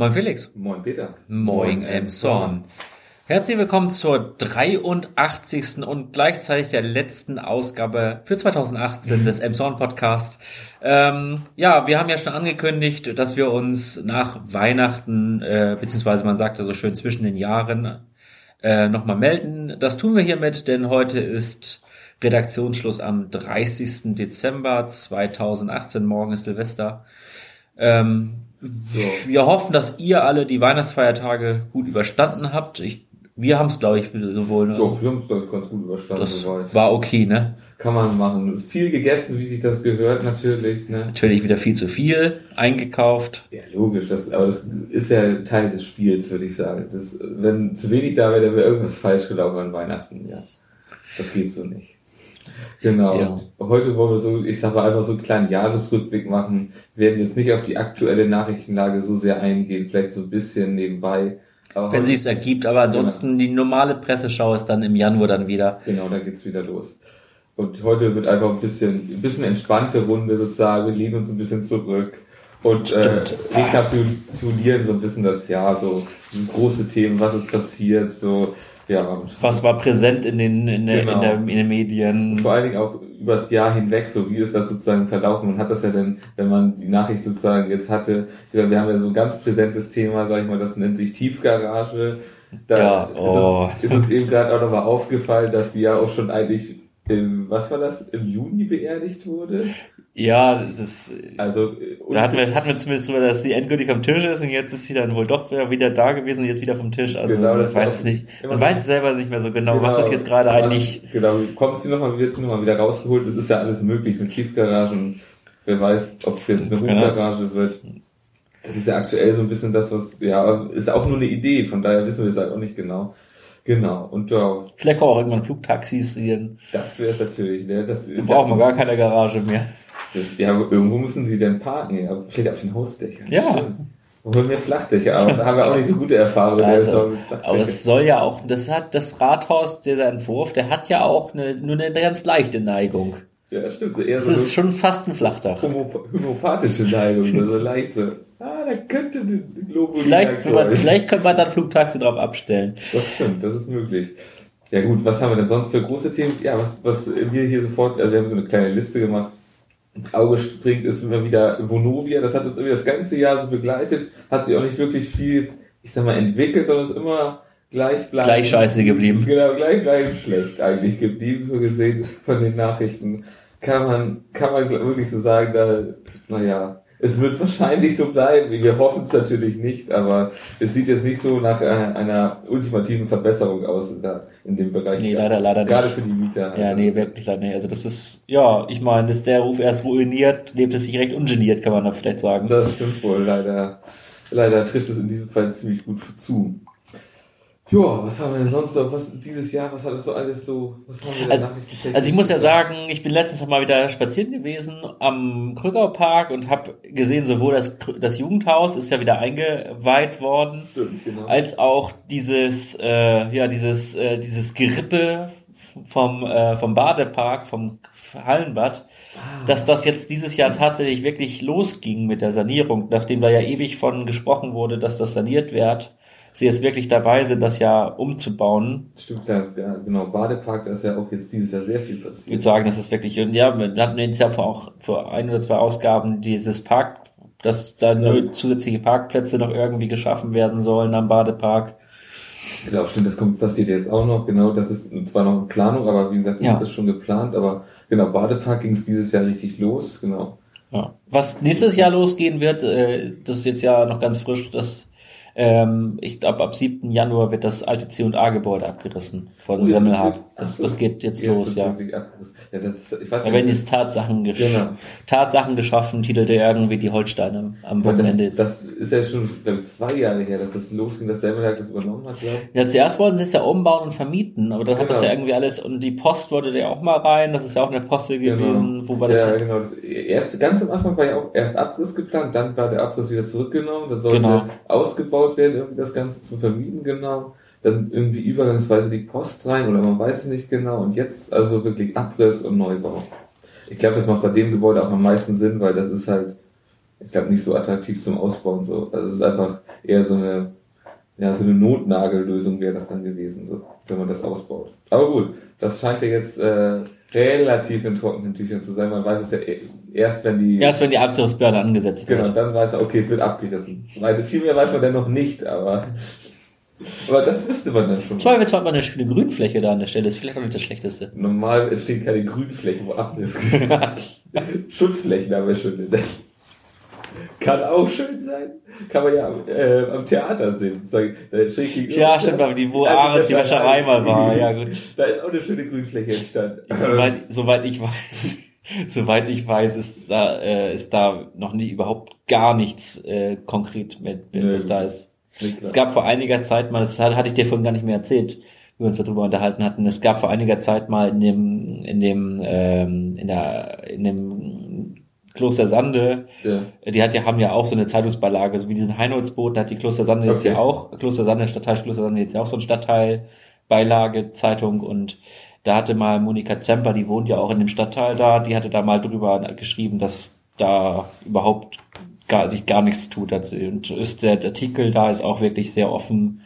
Moin Felix. Moin Peter. Moin Emson. Herzlich willkommen zur 83. und gleichzeitig der letzten Ausgabe für 2018 des Emson Podcast. Ähm, ja, wir haben ja schon angekündigt, dass wir uns nach Weihnachten, äh, beziehungsweise man sagt ja so schön zwischen den Jahren, äh, nochmal melden. Das tun wir hiermit, denn heute ist Redaktionsschluss am 30. Dezember 2018. Morgen ist Silvester. Ähm, so. Wir hoffen, dass ihr alle die Weihnachtsfeiertage gut überstanden habt. Ich wir haben es, glaube ich, sowohl. Ne? Doch, wir haben es, glaube ich, ganz gut überstanden. Das soweit. war okay, ne? Kann man machen. Viel gegessen, wie sich das gehört, natürlich. Ne? Natürlich wieder viel zu viel eingekauft. Ja, logisch. Das, aber das ist ja Teil des Spiels, würde ich sagen. Das, wenn zu wenig da wäre, dann wäre irgendwas falsch gelaufen an Weihnachten. Ja, das geht so nicht. Genau. Ja. Heute wollen wir so, ich sage mal einfach so einen kleinen Jahresrückblick machen. Wir werden jetzt nicht auf die aktuelle Nachrichtenlage so sehr eingehen, vielleicht so ein bisschen nebenbei aber Wenn sich's ergibt, aber ansonsten genau. die normale Presseschau ist dann im Januar dann wieder. Genau, da geht's wieder los. Und heute wird einfach ein bisschen, ein bisschen entspannte Runde sozusagen. Wir lehnen uns ein bisschen zurück und äh, rekapitulieren so ein bisschen das Jahr, so große Themen, was ist passiert, so ja. Was war präsent in den, in, der, genau. in, der, in den Medien? Und vor allen Dingen auch übers Jahr hinweg, so wie ist das sozusagen verlaufen? Man hat das ja dann, wenn man die Nachricht sozusagen jetzt hatte, wir haben ja so ein ganz präsentes Thema, sag ich mal, das nennt sich Tiefgarage. Da ja, oh. ist, uns, ist uns eben gerade auch nochmal aufgefallen, dass die ja auch schon eigentlich im, was war das, im Juni beerdigt wurde? Ja, das, also, da hatten wir, hatten wir zumindest drüber, dass sie endgültig am Tisch ist und jetzt ist sie dann wohl doch wieder da gewesen und jetzt wieder vom Tisch. Also, genau, das weiß es nicht. Man so weiß es selber nicht mehr so genau, genau was das jetzt gerade eigentlich. Genau, kommt sie nochmal, wird sie nochmal wieder rausgeholt. Das ist ja alles möglich mit Tiefgaragen. Wer weiß, ob es jetzt eine Hochgarage genau. wird. Das ist ja aktuell so ein bisschen das, was, ja, ist auch nur eine Idee, von daher wissen wir es halt auch nicht genau. Genau. Und ja. Vielleicht kommen auch irgendwann Flugtaxis sehen. Das wäre es natürlich, ne? Das ist brauchen ja, wir gar keine Garage mehr. Ja, irgendwo müssen die denn parken, ja. Vielleicht auf den Hausdächern. Ja. Und holen wir Flachdächer, aber da haben wir auch nicht so gute Erfahrungen. Also, aber es soll ja auch, das hat das Rathaus, dieser Entwurf, der hat ja auch eine, nur eine ganz leichte Neigung. Ja, stimmt. So eher das so ist schon fast ein Flachdach. Homopathische Neigung, so leicht so. Ah, da könnte eine Logo vielleicht, man, vielleicht könnte man dann Flugtaxi drauf abstellen. Das stimmt, das ist möglich. Ja gut, was haben wir denn sonst für große Themen? Ja, was, was wir hier sofort, also wir haben so eine kleine Liste gemacht, ins Auge springt, ist immer wieder Vonovia. Das hat uns irgendwie das ganze Jahr so begleitet, hat sich auch nicht wirklich viel, ich sag mal, entwickelt, sondern ist immer gleich bleiben. Gleich scheiße geblieben. Genau, gleich bleiben schlecht eigentlich geblieben, so gesehen von den Nachrichten. Kann man, kann man wirklich so sagen, da, naja, es wird wahrscheinlich so bleiben. Wir hoffen es natürlich nicht, aber es sieht jetzt nicht so nach äh, einer ultimativen Verbesserung aus da in dem Bereich. Nee, leider, leider Gerade nicht. für die Mieter. Ja, nee, wirklich leider nicht. Also das ist, ja, ich meine, ist der Ruf erst ruiniert, lebt es sich recht ungeniert, kann man da vielleicht sagen. Das stimmt wohl, leider. Leider trifft es in diesem Fall ziemlich gut zu. Ja, was haben wir denn sonst noch? Was dieses Jahr, was hat das so alles so, was haben wir denn also, also ich muss ja sagen, ich bin letztens mal wieder spazieren gewesen am Krückau Park und habe gesehen, sowohl das, das Jugendhaus ist ja wieder eingeweiht worden, Stimmt, genau. als auch dieses, äh, ja, dieses, äh, dieses Gerippe vom, äh, vom Badepark, vom Hallenbad, ah. dass das jetzt dieses Jahr tatsächlich wirklich losging mit der Sanierung, nachdem da ja ewig von gesprochen wurde, dass das saniert wird sie jetzt wirklich dabei sind, das ja umzubauen. Stimmt, ja, ja genau. Badepark, da ist ja auch jetzt dieses Jahr sehr viel passiert. Ich würde sagen, das ist wirklich, und ja, wir hatten jetzt ja auch für ein oder zwei Ausgaben dieses Park, dass da ja. zusätzliche Parkplätze noch irgendwie geschaffen werden sollen am Badepark. Genau, stimmt, das kommt, passiert jetzt auch noch, genau, das ist zwar noch in Planung, aber wie gesagt, das ja. ist schon geplant, aber genau, Badepark ging es dieses Jahr richtig los, genau. Ja. Was nächstes Jahr losgehen wird, äh, das ist jetzt ja noch ganz frisch, das ähm, ich glaube, ab 7. Januar wird das alte C&A-Gebäude abgerissen von oh, Semmelhab. Das, das geht jetzt, jetzt los, ja. ja das, ich weiß da werden jetzt Tatsachen, gesch genau. Tatsachen geschaffen, titelte irgendwie die Holsteine am Wochenende. Das, das, ist ja schon glaube zwei Jahre her, dass das losging, dass Semmelhab das übernommen hat, glaube Ja, zuerst wollten sie es ja umbauen und vermieten, aber dann genau. hat das ja irgendwie alles, und die Post wollte ja auch mal rein, das ist ja auch eine Postel genau. gewesen, wo war das? Ja, genau, das erste, ganz am Anfang war ja auch erst Abriss geplant, dann war der Abriss wieder zurückgenommen, dann sollte genau. Ausgebaut werden, irgendwie das Ganze zu vermieten, genau dann irgendwie übergangsweise die Post rein oder man weiß es nicht genau und jetzt also wirklich Abriss und Neubau. Ich glaube, das macht bei dem Gebäude auch am meisten Sinn, weil das ist halt ich glaube, nicht so attraktiv zum Ausbauen. So. Also es ist einfach eher so eine, ja, so eine Notnagellösung wäre das dann gewesen, so, wenn man das ausbaut. Aber gut, das scheint ja jetzt äh, relativ in trockenen Tüchern zu sein. Man weiß es ja e-, erst, wenn die... Erst wenn die Absicherungsbehörde angesetzt wird. Genau, dann weiß man, okay, es wird abgerissen. Viel mehr weiß man dann noch nicht, aber... Aber das wüsste man dann schon. Toll, jetzt hat man eine schöne Grünfläche da an der Stelle. Das ist vielleicht auch nicht das Schlechteste. Normal entsteht keine Grünfläche, wo ab ist. Schutzflächen haben wir schon. Kann auch schön sein. Kann man ja äh, am Theater sehen. Sozusagen. Ja, stimmt, aber die, wo Arendt die Wäscherei mal war. Ja, gut. Da ist auch eine schöne Grünfläche entstanden. Soweit, soweit ich weiß, soweit ich weiß, ist da, äh, ist da noch nie überhaupt gar nichts äh, konkret mit, mit was da ist. Es gab vor einiger Zeit mal, das hatte ich dir vorhin gar nicht mehr erzählt, wie wir uns darüber unterhalten hatten. Es gab vor einiger Zeit mal in dem, in dem, ähm, in der, in dem Kloster Sande, ja. die hat ja, haben ja auch so eine Zeitungsbeilage, so wie diesen Heinoldsboot, da hat die Kloster Sande okay. jetzt ja auch, Kloster Sande, Stadtteil Kloster Sande jetzt ja auch so ein Stadtteilbeilage, Zeitung und da hatte mal Monika Zemper, die wohnt ja auch in dem Stadtteil da, die hatte da mal drüber geschrieben, dass da überhaupt gar, sich gar nichts tut. Und ist der Artikel da ist auch wirklich sehr offen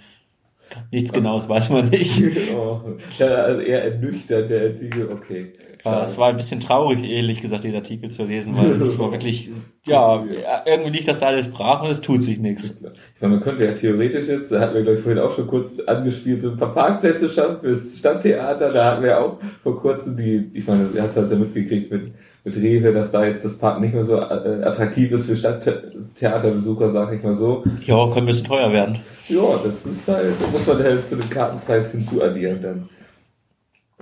Nichts Genaues weiß man nicht. oh, also eher ernüchtert, der Artikel, okay. Ja, es war ein bisschen traurig, ehrlich gesagt, den Artikel zu lesen, weil es war wirklich, ja, irgendwie liegt das alles brach und es tut sich nichts. Ich meine, man könnte ja theoretisch jetzt, da hatten wir, glaube ich, vorhin auch schon kurz angespielt, so ein paar Parkplätze schaffen fürs Stadttheater, da hatten wir auch vor kurzem die, ich meine, er hat es ja mitgekriegt mit, mit Rewe, dass da jetzt das Park nicht mehr so äh, attraktiv ist für Stadttheaterbesucher, sag ich mal so. Ja, können ein bisschen teuer werden. Ja, das ist halt, muss man halt zu dem Kartenpreis hinzuaddieren dann.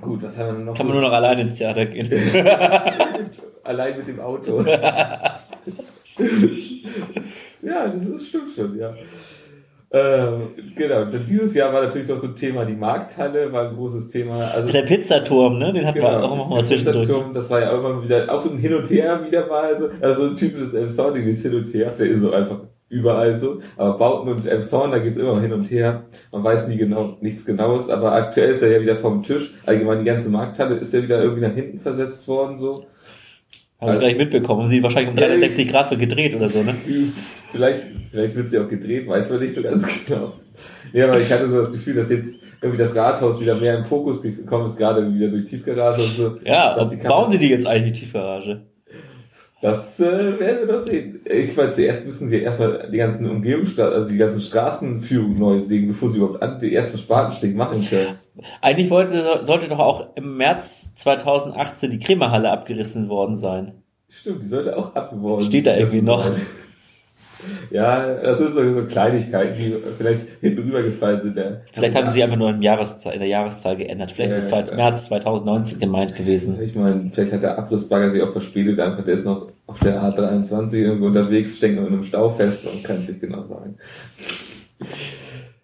Gut, was haben wir noch? Kann so? man nur noch allein ins Theater gehen. allein mit dem Auto. ja, das ist, stimmt schon, ja. Ähm, genau, dieses Jahr war natürlich noch so ein Thema, die Markthalle war ein großes Thema. Also der Pizzaturm, ne? Den hatten genau, wir auch immer mal zwischendurch. Pizzaturm, das war ja immer wieder, auch ein Hin und Her wieder mal so. Also ein typisches Elmshorn, dieses Hin und Her, der ist so einfach überall so. Aber Bauten und Elmshorn, da geht's immer hin und her. Man weiß nie genau, nichts Genaues. Aber aktuell ist er ja wieder vom Tisch. Allgemein die ganze Markthalle ist ja wieder irgendwie nach hinten versetzt worden, so. Haben also, gleich mitbekommen. Sie wahrscheinlich um 360 Grad für gedreht oder so, ne? vielleicht, vielleicht wird sie auch gedreht, weiß man nicht so ganz genau. Ja, aber ich hatte so das Gefühl, dass jetzt irgendwie das Rathaus wieder mehr im Fokus gekommen ist, gerade wieder durch Tiefgarage und so. Ja, bauen sie die jetzt eigentlich die Tiefgarage? Das äh, werden wir doch sehen. Ich weiß, zuerst müssen sie erstmal die ganzen Umgebungsstraßen, also die ganzen Straßenführung neu legen, bevor sie überhaupt an den ersten Spatensteg machen können. Eigentlich wollte, sollte doch auch im März 2018 die Kremerhalle abgerissen worden sein. Stimmt, die sollte auch abgeworfen Steht da irgendwie noch. Ja, das sind so, so Kleinigkeiten, die vielleicht hinten rübergefallen sind. Ja. Vielleicht haben sie sie einfach nur in, Jahreszahl, in der Jahreszahl geändert. Vielleicht ja, ist es ja. März 2019 gemeint gewesen. Ich meine, vielleicht hat der Abrissbagger sich auch verspätet, einfach der ist noch auf der A23 irgendwo unterwegs, steckt noch in einem Stau fest und kann es nicht genau sagen.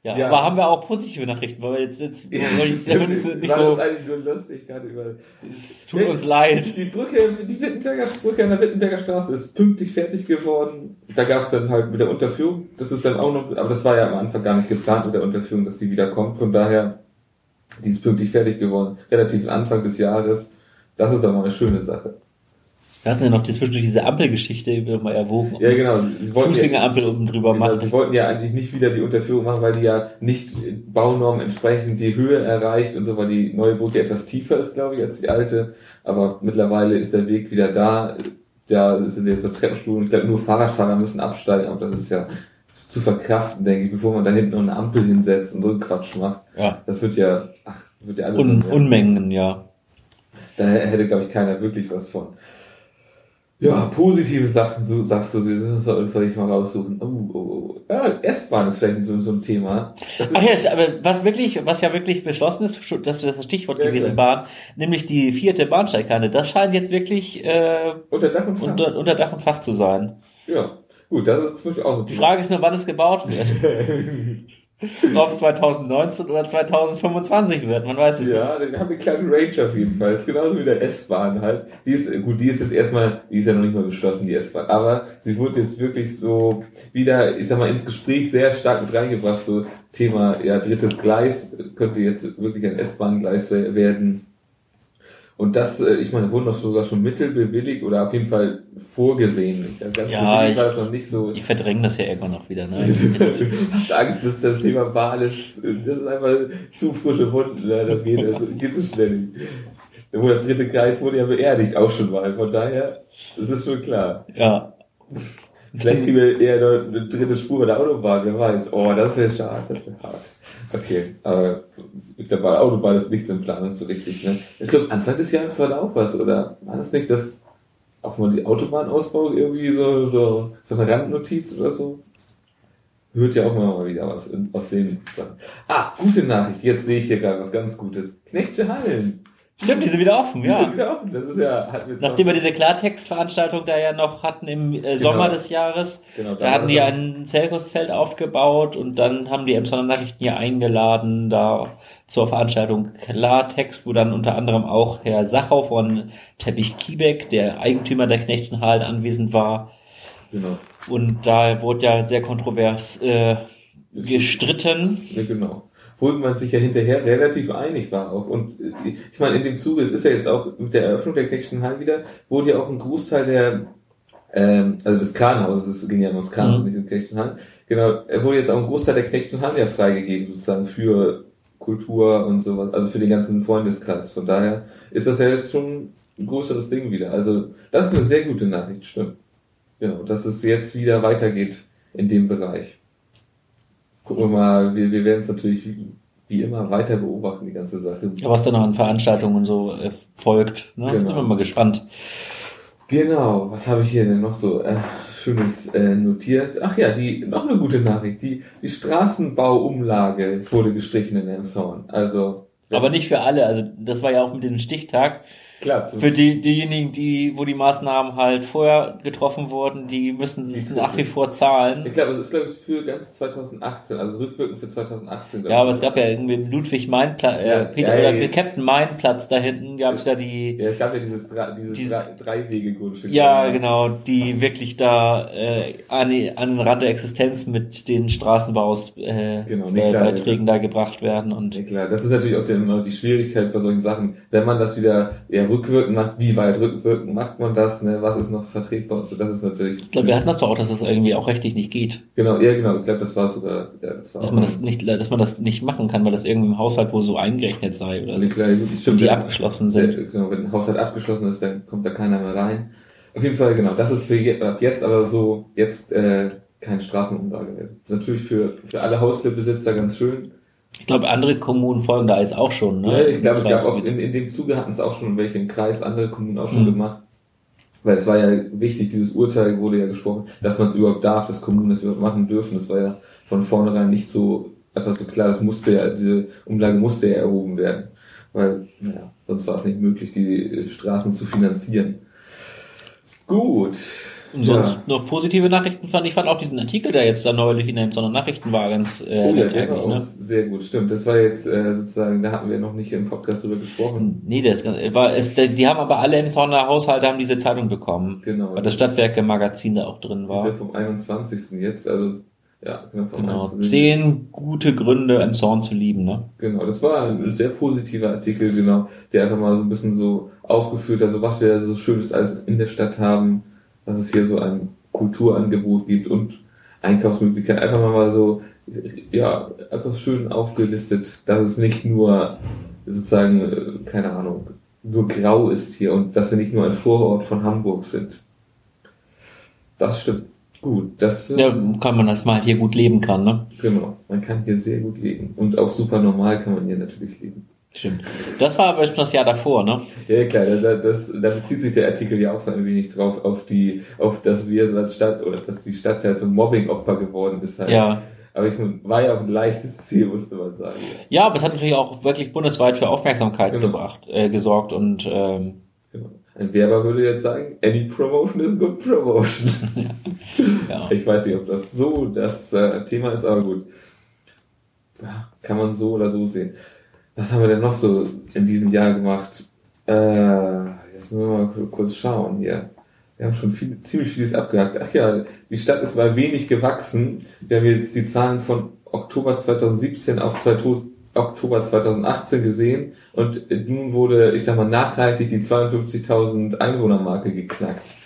Ja, ja, aber haben wir auch positive Nachrichten, weil wir jetzt, jetzt, ja, weil jetzt ja, nicht so, nicht so. Das eigentlich nur lustig gerade über. Es tut uns leid. Die Brücke, die Wittenberger Brücke an der Wittenberger Straße ist pünktlich fertig geworden. Da gab es dann halt mit der Unterführung, das ist dann auch noch, aber das war ja am Anfang gar nicht geplant mit der Unterführung, dass die wieder kommt. Von daher, die ist pünktlich fertig geworden. Relativ Anfang des Jahres. Das ist doch mal eine schöne Sache. Wir hatten ja noch die, zwischendurch diese Ampelgeschichte, die wir mal erwogen. Ja, genau. Sie Fußgängerampel ja, oben drüber genau, machen. Sie wollten ja eigentlich nicht wieder die Unterführung machen, weil die ja nicht Baunormen entsprechend die Höhe erreicht und so, weil die neue Brücke etwas tiefer ist, glaube ich, als die alte. Aber mittlerweile ist der Weg wieder da. Da sind jetzt so Treppenspuren. Ich glaube, nur Fahrradfahrer müssen absteigen. Aber das ist ja zu verkraften, denke ich, bevor man da hinten noch eine Ampel hinsetzt und so einen Quatsch macht. Ja. Das wird ja, ach, wird ja alles. Un Unmengen, ja. Da hätte, glaube ich, keiner wirklich was von. Ja, positive Sachen, so sagst du, soll, soll ich mal raussuchen. Oh, oh, oh. Ja, S-Bahn ist vielleicht so, so ein Thema. Ach ja, aber was wirklich, was ja wirklich beschlossen ist, das ist das Stichwort ja, gewesen, klar. Bahn, nämlich die vierte Bahnsteigkante, das scheint jetzt wirklich äh, unter Dach und Fach. Unter, unter Dach und Fach zu sein. Ja, gut, das ist zum Beispiel auch so. Die Frage ist nur, wann es gebaut wird. ob es 2019 oder 2025 wird, man weiß es ja, nicht. Ja, wir haben eine kleine Range auf jeden Fall. Das ist genauso wie der S-Bahn halt. Die ist, gut, die ist jetzt erstmal, die ist ja noch nicht mal beschlossen, die S-Bahn. Aber sie wurde jetzt wirklich so wieder, ich sag mal, ins Gespräch sehr stark mit reingebracht. So Thema, ja, drittes Gleis könnte jetzt wirklich ein S-Bahn-Gleis werden. Und das, äh, ich meine, wurden doch sogar schon Mittel bewilligt oder auf jeden Fall vorgesehen. Ganz ja, ich, war das noch nicht so. Ich verdränge das ja irgendwann noch wieder. Ne? Angst, dass das Thema Wahl ist, das ist einfach zu frische Wunden. Ne? Das geht, das geht so schnell nicht. Wo das dritte Kreis wurde ja beerdigt, auch schon mal. Von daher, das ist schon klar. Ja. Vielleicht kriegen wir eher eine dritte Spur bei der Autobahn, wer weiß. Oh, das wäre schade, das wäre hart. Okay, aber mit der Autobahn ist nichts in Planung so richtig. Ne? Ich glaube, Anfang des Jahres war da auch was, oder war das nicht, dass auch mal die Autobahnausbau irgendwie so, so, so eine Randnotiz oder so? Hört ja auch mal wieder was aus den Sachen. Ah, gute Nachricht, jetzt sehe ich hier gerade was ganz Gutes. Knechtsche Hallen. Stimmt, die sind wieder offen, die ja. Sind wieder offen. Das ist ja, Nachdem wir diese Klartextveranstaltung da ja noch hatten im äh, genau. Sommer des Jahres, genau, da hatten die ein Zirkuszelt aufgebaut und dann haben die Emsonner Nachrichten hier eingeladen, da zur Veranstaltung Klartext, wo dann unter anderem auch Herr Sachau von Teppich Kiebeck, der Eigentümer der Knechtenhallen, anwesend war. Genau. Und da wurde ja sehr kontrovers äh, gestritten. Ja, genau wo man sich ja hinterher relativ einig war auch. Und äh, ich meine, in dem Zuge, es ist ja jetzt auch mit der Eröffnung der Knechtenhallen wieder, wurde ja auch ein Großteil der, ähm, also des Kranhauses, es ging ja ums Kranhaus, mhm. nicht um Knechtenhallen, genau, er wurde jetzt auch ein Großteil der Knechtenhallen ja freigegeben, sozusagen für Kultur und sowas, also für den ganzen Freundeskreis. Von daher ist das ja jetzt schon ein größeres Ding wieder. Also das ist eine sehr gute Nachricht, stimmt. Genau, dass es jetzt wieder weitergeht in dem Bereich gucken wir mal, wir, wir werden es natürlich wie immer weiter beobachten, die ganze Sache. Ja, was da noch an Veranstaltungen so äh, folgt. Ne? Genau. Sind wir mal gespannt. Genau, was habe ich hier denn noch so äh, Schönes äh, notiert? Ach ja, die noch eine gute Nachricht. Die, die Straßenbauumlage wurde gestrichen in Elmshorn. Also. Aber nicht für alle. Also das war ja auch mit dem Stichtag. Klar, für die, diejenigen, die, wo die Maßnahmen halt vorher getroffen wurden, die müssen es nach wie vor zahlen. Ich glaube, das ist, glaube ich, für ganz 2018, also rückwirkend für 2018. Ja, aber es gab ja irgendwie Ludwig Main Platz, äh, Peter, ja, oder ja, Captain Main Platz da hinten gab es ja die. Ja, es gab ja dieses, dieses, dieses Drei-Wege-Grundstück. Ja, genau, die wirklich da, äh, an, an den Rand der Existenz mit den Straßenbaus, äh, genau, nee, klar, Beiträgen ja. da gebracht werden und. Nee, klar, das ist natürlich auch die, die Schwierigkeit bei solchen Sachen, wenn man das wieder, ja, rückwirkend macht, wie weit rückwirkend macht man das, ne? was ist noch vertretbar und so, das ist natürlich... Ich glaube, wir hatten das doch auch, dass das irgendwie auch rechtlich nicht geht. Genau, ja genau, ich glaube, das war sogar... Ja, das war dass man das nicht, dass man das nicht machen kann, weil das irgendwie im Haushalt wohl so eingerechnet sei oder nee, klar, gut, stimmt, die wenn, abgeschlossen sind. Ja, genau, wenn ein Haushalt abgeschlossen ist, dann kommt da keiner mehr rein. Auf jeden Fall, genau, das ist für jetzt aber so, jetzt äh, keine Straßenumlage mehr. Natürlich für, für alle Haustierbesitzer ganz schön, ich glaube, andere Kommunen folgen da jetzt auch schon. Ne? Ja, ich glaube, es gab auch in, in dem Zuge hatten es auch schon welche im Kreis, andere Kommunen auch schon mhm. gemacht. Weil es war ja wichtig, dieses Urteil wurde ja gesprochen, dass man es überhaupt darf, dass Kommunen es überhaupt machen dürfen. Das war ja von vornherein nicht so einfach so klar. Das musste ja, diese Umlage musste ja erhoben werden. Weil, naja, sonst war es nicht möglich, die Straßen zu finanzieren. Gut. Und sonst ja. noch positive Nachrichten fand ich fand auch diesen Artikel, der jetzt da neulich in den Sondern Nachrichten war, ganz äh, oh, ja, der war ne? sehr gut, stimmt. Das war jetzt äh, sozusagen, da hatten wir noch nicht im Podcast drüber gesprochen. Nee, das war es, die haben aber alle im Sonner Haushalt haben diese Zeitung bekommen. Genau. Weil das Stadtwerke Magazin da auch drin war. Das ist ja vom 21. jetzt, also ja, genau. Vom genau. Zehn gute Gründe, im Zorn zu lieben, ne? Genau, das war ein sehr positiver Artikel, genau, der einfach mal so ein bisschen so aufgeführt hat, so was wir so Schönes alles in der Stadt haben dass es hier so ein Kulturangebot gibt und Einkaufsmöglichkeiten. Einfach mal so, ja, einfach schön aufgelistet, dass es nicht nur sozusagen, äh, keine Ahnung, nur grau ist hier und dass wir nicht nur ein Vorort von Hamburg sind. Das stimmt. Gut, das. Äh, ja, kann man, dass man halt hier gut leben kann, ne? Genau, man kann hier sehr gut leben. Und auch super normal kann man hier natürlich leben. Stimmt. Das war aber schon das Jahr davor, ne? Ja, klar, das, das, da bezieht sich der Artikel ja auch so ein wenig drauf, auf die, auf dass wir so als Stadt, oder dass die Stadt ja zum Mobbing-Opfer geworden ist halt. Ja. Aber ich war ja auch ein leichtes Ziel, musste man sagen. Ja, aber es hat natürlich auch wirklich bundesweit für Aufmerksamkeit genau. gebracht, äh, gesorgt und ähm, genau. Ein Werber würde jetzt sagen, any promotion is good promotion. ja. Ich weiß nicht, ob das so das äh, Thema ist, aber gut. Ja, kann man so oder so sehen. Was haben wir denn noch so in diesem Jahr gemacht? Äh, jetzt müssen wir mal kurz schauen hier. Wir haben schon viel, ziemlich vieles abgehakt. Ach ja, die Stadt ist mal wenig gewachsen. Wir haben jetzt die Zahlen von Oktober 2017 auf, 2000, Oktober 2018 gesehen und nun wurde, ich sag mal, nachhaltig die 52.000 Einwohnermarke geknackt.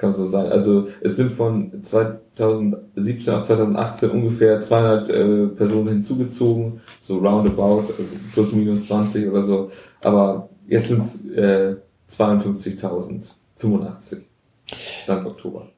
Kann so sagen. Also es sind von 2017 auf 2018 ungefähr 200 äh, Personen hinzugezogen, so roundabout, also plus minus 20 oder so. Aber jetzt sind es äh, 52.085. Stand Oktober.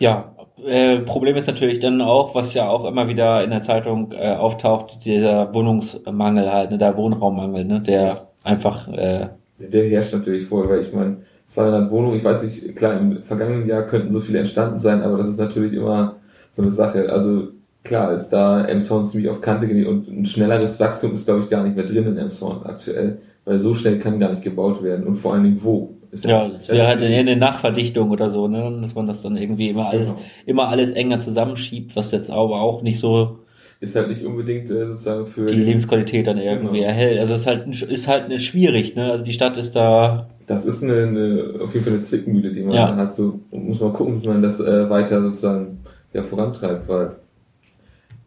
Ja, äh, Problem ist natürlich dann auch, was ja auch immer wieder in der Zeitung äh, auftaucht, dieser Wohnungsmangel halt, ne, der Wohnraummangel, ne, der einfach. Äh, der herrscht natürlich vor, weil ich meine, 200 Wohnungen, ich weiß nicht, klar, im vergangenen Jahr könnten so viele entstanden sein, aber das ist natürlich immer so eine Sache. Also klar ist da Emshorn ziemlich auf Kante gelegt und ein schnelleres Wachstum ist, glaube ich, gar nicht mehr drin in Emshorn aktuell, weil so schnell kann gar nicht gebaut werden und vor allen Dingen wo. Ist ja, das wäre halt eine Nachverdichtung oder so, ne? dass man das dann irgendwie immer alles, genau. immer alles enger zusammenschiebt, was jetzt aber auch nicht so ist halt nicht unbedingt äh, sozusagen für die Lebensqualität dann irgendwie genau. erhält. Also es ist halt ist halt eine schwierig, ne? Also die Stadt ist da. Das ist eine, eine auf jeden Fall eine Zwickmühle, die man ja. hat. So muss man gucken, wie man das äh, weiter sozusagen ja vorantreibt, weil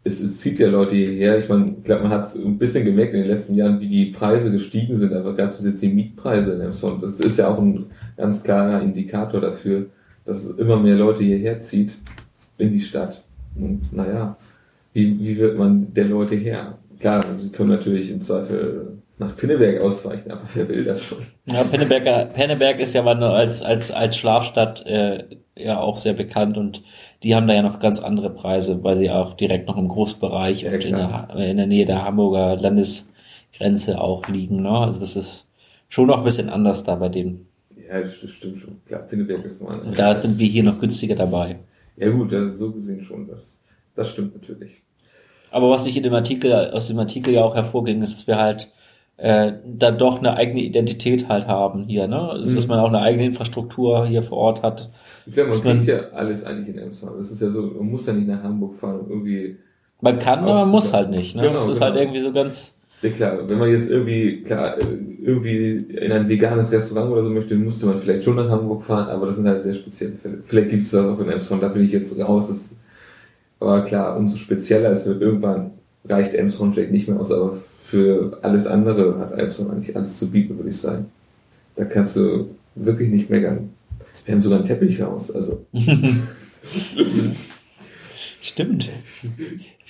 es, es zieht ja Leute hierher. Ich meine, ich glaube, man hat ein bisschen gemerkt in den letzten Jahren, wie die Preise gestiegen sind, aber gab es jetzt die Mietpreise in Amazon. Das ist ja auch ein ganz klarer Indikator dafür, dass es immer mehr Leute hierher zieht in die Stadt. Und naja, wie, wie wird man der Leute her? Klar, sie können natürlich im Zweifel nach Pinneberg ausweichen, aber wer will das schon? Ja, Pinneberg, Pinneberg ist ja mal als, als, als Schlafstadt äh, ja auch sehr bekannt und die haben da ja noch ganz andere Preise, weil sie auch direkt noch im Großbereich ja, und in der, in der, Nähe der Hamburger Landesgrenze auch liegen. Ne? Also das ist schon noch ein bisschen anders da bei dem. Ja, das stimmt schon. Klar, Pinneberg ist mal. Und da sind wir hier noch günstiger dabei. Ja gut, also so gesehen schon. Das, das stimmt natürlich. Aber was ich in dem Artikel, aus dem Artikel ja auch hervorging, ist, dass wir halt äh, dann doch eine eigene Identität halt haben hier, ne? Also, dass mhm. man auch eine eigene Infrastruktur hier vor Ort hat. Ich glaube, man kriegt ja alles eigentlich in Emsland. Das ist ja so, man muss ja nicht nach Hamburg fahren, um irgendwie. Man kann, aber man muss halt nicht, ne? Genau, das ist halt genau. halt irgendwie so ganz. Ja klar, wenn man jetzt irgendwie, klar, irgendwie in ein veganes Restaurant oder so möchte, müsste man vielleicht schon nach Hamburg fahren, aber das sind halt sehr spezielle Fälle. Vielleicht gibt es das auch in Emsland, da bin ich jetzt raus. Das, aber klar, umso spezieller es wird irgendwann reicht Elmshorn vielleicht nicht mehr aus, aber für alles andere hat Elmshorn eigentlich alles zu bieten, würde ich sagen. Da kannst du wirklich nicht meckern. Wir haben sogar ein Teppichhaus, also. Stimmt.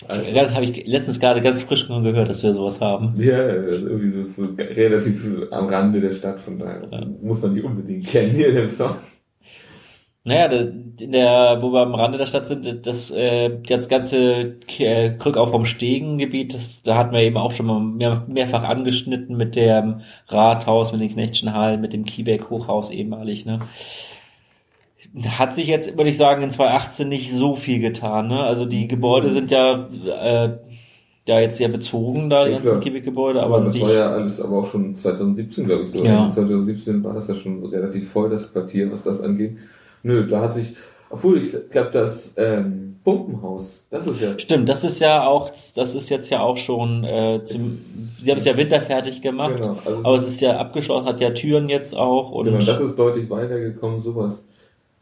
Also, das habe ich letztens gerade ganz frisch gehört, dass wir sowas haben. Ja, irgendwie so, so relativ am Rande der Stadt, von daher ja. muss man nicht unbedingt kennen hier in dem Song. Naja, in der, wo wir am Rande der Stadt sind, das, äh, das ganze äh, Krückau vom Stegengebiet, das, da hatten wir eben auch schon mal mehr, mehrfach angeschnitten mit dem Rathaus, mit den Knechtschen Hallen, mit dem Kiebeck Hochhaus ehemalig, ne. Hat sich jetzt, würde ich sagen, in 2018 nicht so viel getan, ne. Also die Gebäude sind ja, äh, da jetzt sehr bezogen, da die ja, ganzen Kiebeck-Gebäude, aber, aber das war ja alles aber auch schon 2017, glaube ich, so. Ja. 2017 war das ja schon relativ voll, das Quartier, was das angeht. Nö, da hat sich, obwohl ich glaube, das ähm, Pumpenhaus, das ist ja. Stimmt, das ist ja auch, das ist jetzt ja auch schon, äh, zum, sie haben es ja winterfertig gemacht, genau, also aber es ist ja abgeschlossen, hat ja Türen jetzt auch. Und genau, das ist deutlich weitergekommen, sowas.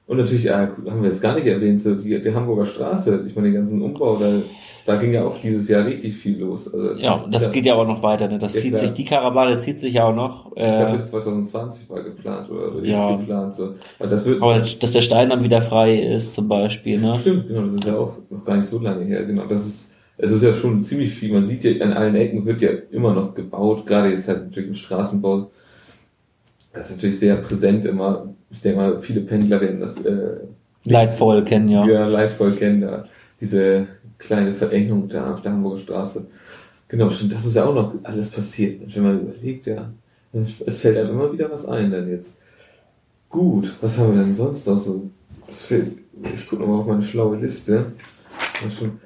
Und natürlich, äh, haben wir jetzt gar nicht erwähnt, so die, die Hamburger Straße, ich meine, den ganzen Umbau, da da ging ja auch dieses Jahr richtig viel los. Also, ja, das ja, geht ja auch noch weiter. Ne? Das zieht klar. sich, die Karawane zieht sich ja auch noch. Äh, ja, bis 2020 war geplant oder ist ja. geplant. So. Aber, das wird Aber dass der Stein dann wieder frei ist zum Beispiel. Ne? Stimmt, genau. Das ist ja auch noch gar nicht so lange her. Genau, das ist es ist ja schon ziemlich viel. Man sieht ja an allen Ecken wird ja immer noch gebaut. Gerade jetzt halt natürlich im Straßenbau. Das ist natürlich sehr präsent immer. Ich denke mal, viele Pendler werden das äh, leidvoll kennen, ja. Ja, leidvoll kennen, ja. Diese kleine Verengung da auf der Hamburger Straße. Genau, stimmt, das ist ja auch noch alles passiert. Wenn man überlegt, ja, es fällt einem immer wieder was ein dann jetzt. Gut, was haben wir denn sonst noch so? Ich gucke nochmal auf meine schlaue Liste.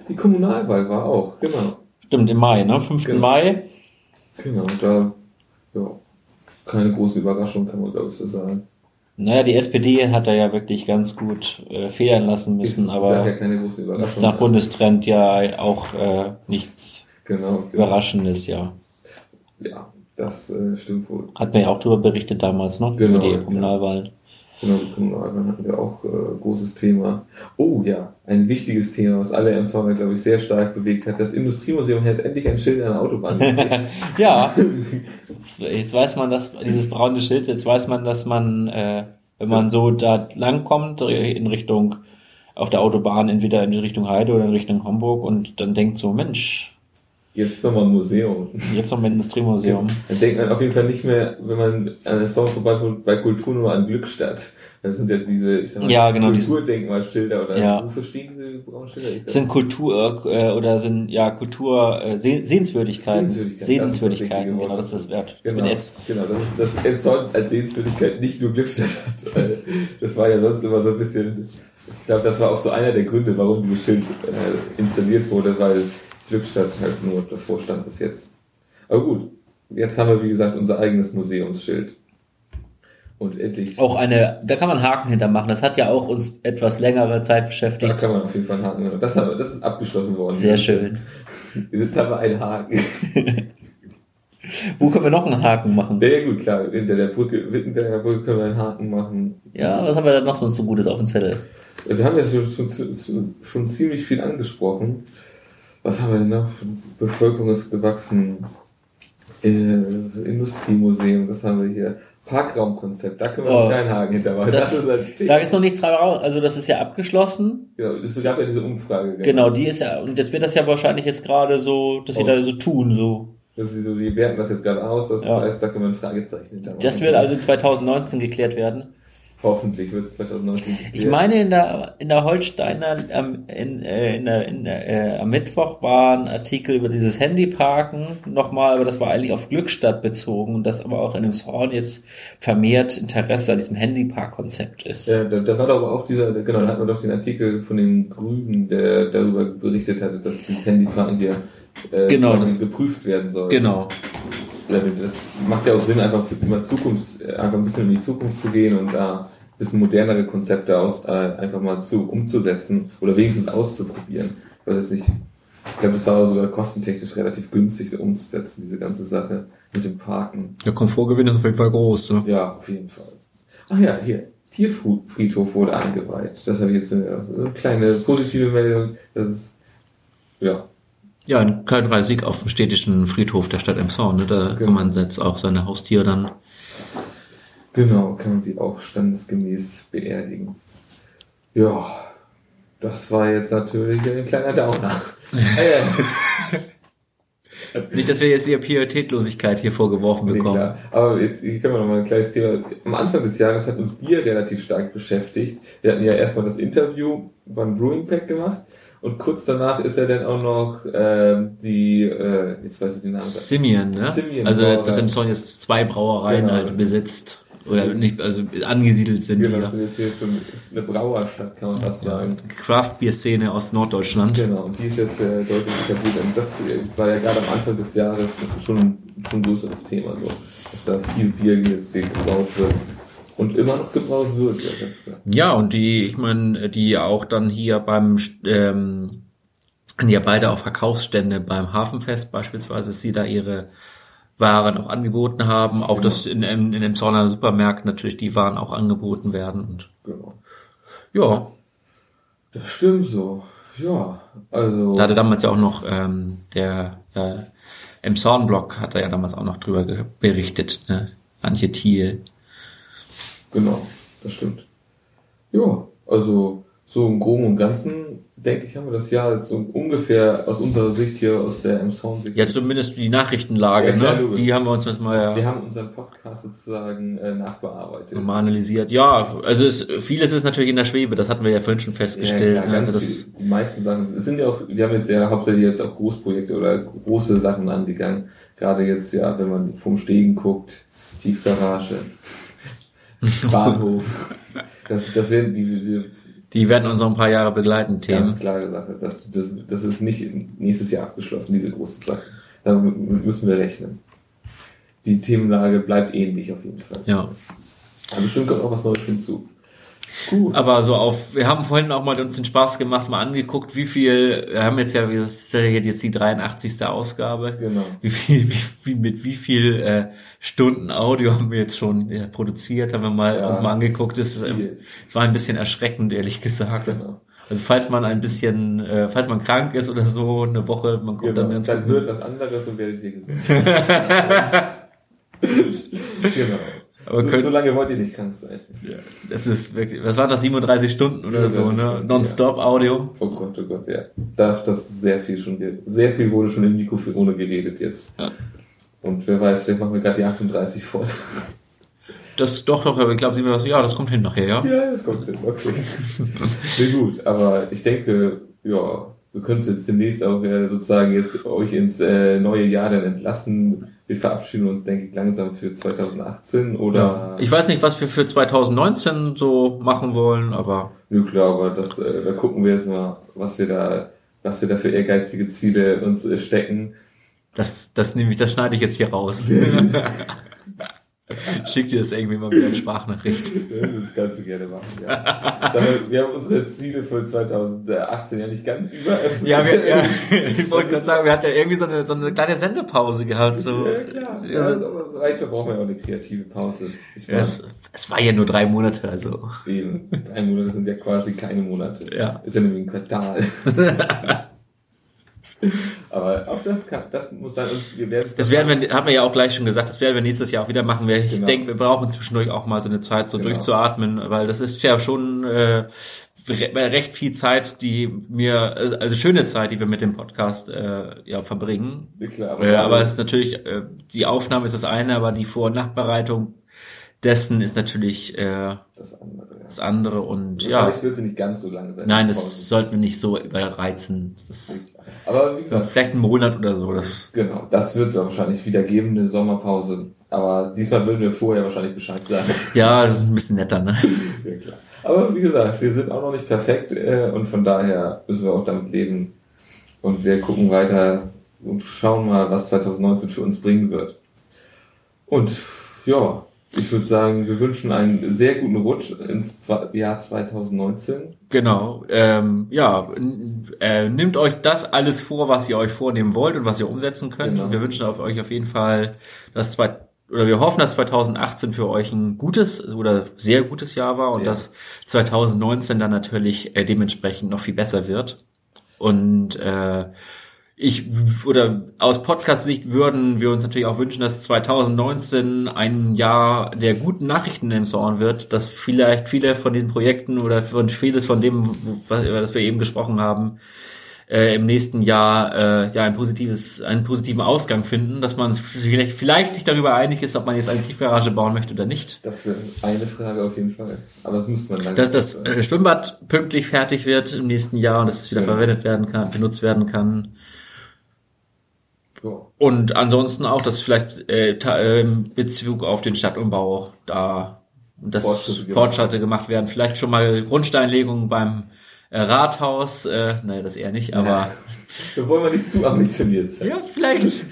Die Kommunalwahl war auch, genau. Stimmt, im Mai, ne? 5. Genau. Mai. Genau, da, ja, keine große Überraschung, kann man glaube ich so sagen. Naja, die SPD hat da ja wirklich ganz gut äh, federn lassen müssen, ist, aber ja ist nach Bundestrend ja auch äh, nichts genau, genau. Überraschendes, ja. Ja, das äh, stimmt wohl. Hat man ja auch darüber berichtet damals, ne? Genau, Über die Kommunalwahlen. Genau, Kommunalwahl hatten wir auch äh, großes Thema. Oh ja, ein wichtiges Thema, was alle im Sommer, glaube ich, sehr stark bewegt hat. Das Industriemuseum hat endlich ein Schild an der Autobahn. ja, jetzt, jetzt, weiß man, dass dieses braune Schild, jetzt weiß man, dass man, äh, wenn man so da langkommt, in Richtung auf der Autobahn, entweder in Richtung Heide oder in Richtung Hamburg und dann denkt so, Mensch, Jetzt nochmal ein Museum. Jetzt nochmal ein Industriemuseum. Dann denkt man auf jeden Fall nicht mehr, wenn man an der Song vorbei bei Kultur nur an Glückstadt. Das sind ja diese, ich sag mal, ja, genau, Kulturdenkmalschilder oder ja. wofür stehen diese braunen Schilder? Sind Kultur äh, oder sind ja Kultur äh, Sehenswürdigkeiten. Sehenswürdigkeiten. Sehenswürdigkeiten, genau, das ist das Wert. Das genau, S. genau, das ist das Elson als Sehenswürdigkeit nicht nur Glückstadt hat. Das war ja sonst immer so ein bisschen, ich glaube, das war auch so einer der Gründe, warum dieses Schild äh, installiert wurde, weil Glückstadt halt nur davor stand bis jetzt. Aber gut, jetzt haben wir wie gesagt unser eigenes Museumsschild. Und endlich. Auch eine, da kann man Haken hintermachen. Das hat ja auch uns etwas längere Zeit beschäftigt. Da kann man auf jeden Fall einen Haken hintermachen. Das, haben das ist abgeschlossen worden. Sehr schön. Jetzt haben wir einen Haken. Wo können wir noch einen Haken machen? Ja, ja gut, klar. Hinter der Brücke, Wittenberger Brücke können wir einen Haken machen. Ja, was haben wir da noch sonst so Gutes auf dem Zettel? Wir haben ja schon, schon, schon ziemlich viel angesprochen was haben wir denn noch? Bevölkerung ist gewachsen. Äh, Industriemuseum, was haben wir hier? Parkraumkonzept, da können wir oh, keinen Haken hintermachen. Das, das ist da ist noch nichts raus, also das ist ja abgeschlossen. Genau, es gab ja diese Umfrage. Genau, die ist ja, und jetzt wird das ja wahrscheinlich jetzt gerade so, dass sie da so tun, so. Das ist so, die werten das jetzt gerade aus, das ja. heißt, da können wir ein Fragezeichen hintermachen. Das wird also 2019 geklärt werden. Hoffentlich wird es 2019. Ich meine, in der, in der Holsteiner, ähm, in, äh, in der, in der, äh, am Mittwoch war ein Artikel über dieses Handyparken nochmal, aber das war eigentlich auf Glückstadt bezogen und das aber auch in dem Zorn jetzt vermehrt Interesse an diesem Handypark-Konzept ist. Ja, da, da war doch auch dieser, genau, da hat man doch den Artikel von den Grünen, der darüber berichtet hatte, dass dieses Handyparken hier äh, genau, das, geprüft werden soll. Genau das macht ja auch Sinn, einfach für immer Zukunft, einfach ein bisschen in die Zukunft zu gehen und da ein bisschen modernere Konzepte aus, äh, einfach mal zu umzusetzen oder wenigstens auszuprobieren. Ich weiß nicht, ich glaube, das war sogar kostentechnisch relativ günstig so umzusetzen, diese ganze Sache mit dem Parken. Der Komfortgewinn ist auf jeden Fall groß, ne? Ja, auf jeden Fall. Ach ja, hier, Tierfriedhof wurde eingeweiht. Das habe ich jetzt eine kleine positive Meldung. Das ist, ja, ja, in Köln-Reisig auf dem städtischen Friedhof der Stadt Emshorn, ne? da genau. kann man jetzt auch seine Haustiere dann. Genau, kann man sie auch standesgemäß beerdigen. Ja, das war jetzt natürlich ein kleiner Downer. Nicht, dass wir jetzt hier Pietätlosigkeit hier vorgeworfen bekommen. Nee. Aber jetzt hier können wir noch mal ein kleines Thema. Am Anfang des Jahres hat uns Bier relativ stark beschäftigt. Wir hatten ja erstmal das Interview beim Brewing Pack gemacht und kurz danach ist er dann auch noch äh, die, äh, jetzt weiß ich den Namen. Simeon, ne? Simeon also dass Song jetzt zwei Brauereien genau, halt besitzt. Oder nicht, also angesiedelt sind genau, hier. Das ist jetzt hier schon eine Brauerstadt, kann man fast ja, sagen. Craft-Bier-Szene aus Norddeutschland. Genau, und die ist jetzt äh, deutlich etabliert. Und das war ja gerade am Anfang des Jahres schon, schon ein größeres Thema, so. Dass da viel Bier jetzt gebraut wird. Und immer noch gebraucht wird, ja, ganz klar. Ja, und die, ich meine, die auch dann hier beim, ähm, ja beide auf Verkaufsstände beim Hafenfest beispielsweise, sie da ihre Waren auch angeboten haben, auch genau. dass in, in, in dem Zorner Supermarkt natürlich die Waren auch angeboten werden und genau. ja. Das stimmt so. Ja, also. Da hatte damals ja auch noch ähm, der äh, im Zornblock hat er ja damals auch noch drüber berichtet, ne? Antje Thiel. Genau, das stimmt. Ja, also so im Groben und Ganzen, denke ich, haben wir das Jahr jetzt so ungefähr aus unserer Sicht hier, aus der M-Sound-Sicht. Ja, zumindest die Nachrichtenlage, ja, klar, ne? die haben wir uns jetzt mal ja. Wir haben unseren Podcast sozusagen äh, nachbearbeitet. Mal analysiert. Ja, also es, vieles ist natürlich in der Schwebe, das hatten wir ja vorhin schon festgestellt. Ja, klar, ne? also das viel, die meisten Sachen, es sind ja auch, wir haben jetzt ja hauptsächlich jetzt auch Großprojekte oder große Sachen angegangen. Gerade jetzt ja, wenn man vom Stegen guckt, Tiefgarage. Bahnhof. Das, das werden die, die, die werden uns noch ein paar Jahre begleiten, Themen. Ganz klare Sache. Das, das, das ist nicht nächstes Jahr abgeschlossen, diese großen Sachen. Da müssen wir rechnen. Die Themenlage bleibt ähnlich auf jeden Fall. Ja. Aber bestimmt kommt auch was Neues hinzu. Cool. Aber so auf, wir haben vorhin auch mal uns den Spaß gemacht, mal angeguckt, wie viel, wir haben jetzt ja, wir sind jetzt die 83. Ausgabe. Genau. Wie viel, wie, wie mit wie viel äh, Stunden Audio haben wir jetzt schon ja, produziert, haben wir mal ja, uns mal angeguckt. Es, es war ein bisschen erschreckend, ehrlich gesagt. Genau. Also falls man ein bisschen, äh, falls man krank ist oder so, eine Woche, man kommt genau. dann ganz Dann wird was anderes und werdet ihr gesund. genau. Aber so, könnt, so lange wollt ihr nicht krank sein. Ja, das ist wirklich, was war das, 37 Stunden oder 37 so, ne? Stunden, Non-stop ja. Audio. Oh Gott, oh Gott, ja. Da, das ist sehr viel schon, sehr viel wurde schon im Mikrofon geredet jetzt. Ja. Und wer weiß, vielleicht machen wir gerade die 38 voll. Das doch, doch, aber ich glaube, sie das, ja, das kommt hin nachher, ja? Ja, das kommt hin, okay. Sehr gut, aber ich denke, ja, wir können es jetzt demnächst auch äh, sozusagen jetzt euch ins äh, neue Jahr dann entlassen. Wir verabschieden uns, denke ich, langsam für 2018 oder. Ja. Ich weiß nicht, was wir für 2019 so machen wollen, aber. Ja, klar, aber das, äh, da gucken wir jetzt mal, was wir da, was wir da für ehrgeizige Ziele uns äh, stecken. Das, das nehme ich, das schneide ich jetzt hier raus. Schick dir das irgendwie mal wieder eine Sprachnachricht. Das kannst du gerne machen, ja. Mal, wir haben unsere Ziele für 2018 ja nicht ganz überöffnet. Ja, wir, ja ich wollte gerade sagen, wir hatten ja irgendwie so eine, so eine kleine Sendepause gehabt. So. Ja, klar. Ja, aber manchmal brauchen wir ja auch eine kreative Pause. Ja, es, es war ja nur drei Monate, also. Eben. Drei Monate sind ja quasi keine Monate. Ja. Ist ja nämlich ein Quartal. Aber auch das kann, das muss sein. Und wir werden das werden wir, haben wir ja auch gleich schon gesagt, das werden wir nächstes Jahr auch wieder machen. Ich genau. denke, wir brauchen zwischendurch auch mal so eine Zeit, so genau. durchzuatmen, weil das ist ja schon äh, recht viel Zeit, die mir, also schöne Zeit, die wir mit dem Podcast äh, ja verbringen. Ja, klar, aber, äh, aber es ist natürlich, äh, die Aufnahme ist das eine, aber die Vor- und Nachbereitung dessen ist natürlich äh, das andere. Ja. Das andere und ja. Wird sie nicht ganz so lange sein. Nein, das sollten wir nicht so überreizen. Das, aber wie gesagt, vielleicht einen Monat oder so. Das genau, das wird es wahrscheinlich wieder geben, eine Sommerpause. Aber diesmal würden wir vorher wahrscheinlich Bescheid sagen. Ja, das ist ein bisschen netter, ne? ja, klar. Aber wie gesagt, wir sind auch noch nicht perfekt äh, und von daher müssen wir auch damit leben. Und wir gucken weiter und schauen mal, was 2019 für uns bringen wird. Und ja, ich würde sagen, wir wünschen einen sehr guten Rutsch ins Jahr 2019. Genau. Ähm, ja, äh, nehmt euch das alles vor, was ihr euch vornehmen wollt und was ihr umsetzen könnt. Genau. Wir wünschen auf euch auf jeden Fall, dass zwei oder wir hoffen, dass 2018 für euch ein gutes oder sehr gutes Jahr war und ja. dass 2019 dann natürlich äh, dementsprechend noch viel besser wird. Und äh, ich oder aus Podcast-Sicht würden wir uns natürlich auch wünschen, dass 2019 ein Jahr der guten Nachrichten im Zorn wird, dass vielleicht viele von den Projekten oder von vieles von dem, was, über das wir eben gesprochen haben, äh, im nächsten Jahr äh, ja ein positives, einen positiven Ausgang finden, dass man vielleicht, vielleicht sich darüber einig ist, ob man jetzt eine Tiefgarage bauen möchte oder nicht. Das wäre eine Frage auf jeden Fall. Aber das müsste man dann. Dass das äh, Schwimmbad pünktlich fertig wird im nächsten Jahr und dass es wieder ja. verwendet werden kann, benutzt werden kann. Und ansonsten auch, dass vielleicht äh, äh, Bezug auf den Stadtumbau da das Fortschritte, Fortschritte gemacht werden. Vielleicht schon mal Grundsteinlegungen beim äh, Rathaus. Äh, nein, das eher nicht, aber. Da wollen wir nicht zu ambitioniert sein. Ja, vielleicht.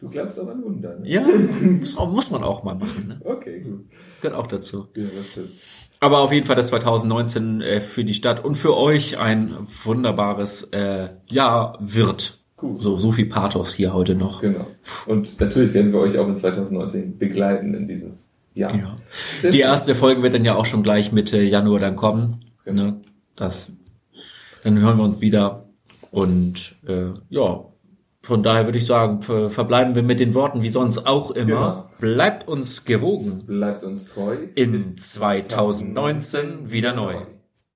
Du glaubst aber an Wunder. Ne? Ja, muss, auch, muss man auch mal machen. Ne? Okay, gut. Gehört auch dazu. Ja, das stimmt. Aber auf jeden Fall das 2019 äh, für die Stadt und für euch ein wunderbares äh, Jahr wird. Gut. So, so viel Pathos hier heute noch. Genau. Und natürlich werden wir euch auch in 2019 begleiten in diesem Jahr. Ja. Die erste Folge wird dann ja auch schon gleich Mitte Januar dann kommen. Genau. Ne? Das, dann hören wir uns wieder. Und äh, ja, von daher würde ich sagen, ver verbleiben wir mit den Worten wie sonst auch immer. Genau. Bleibt uns gewogen. Bleibt uns treu. In 2019 wieder neu.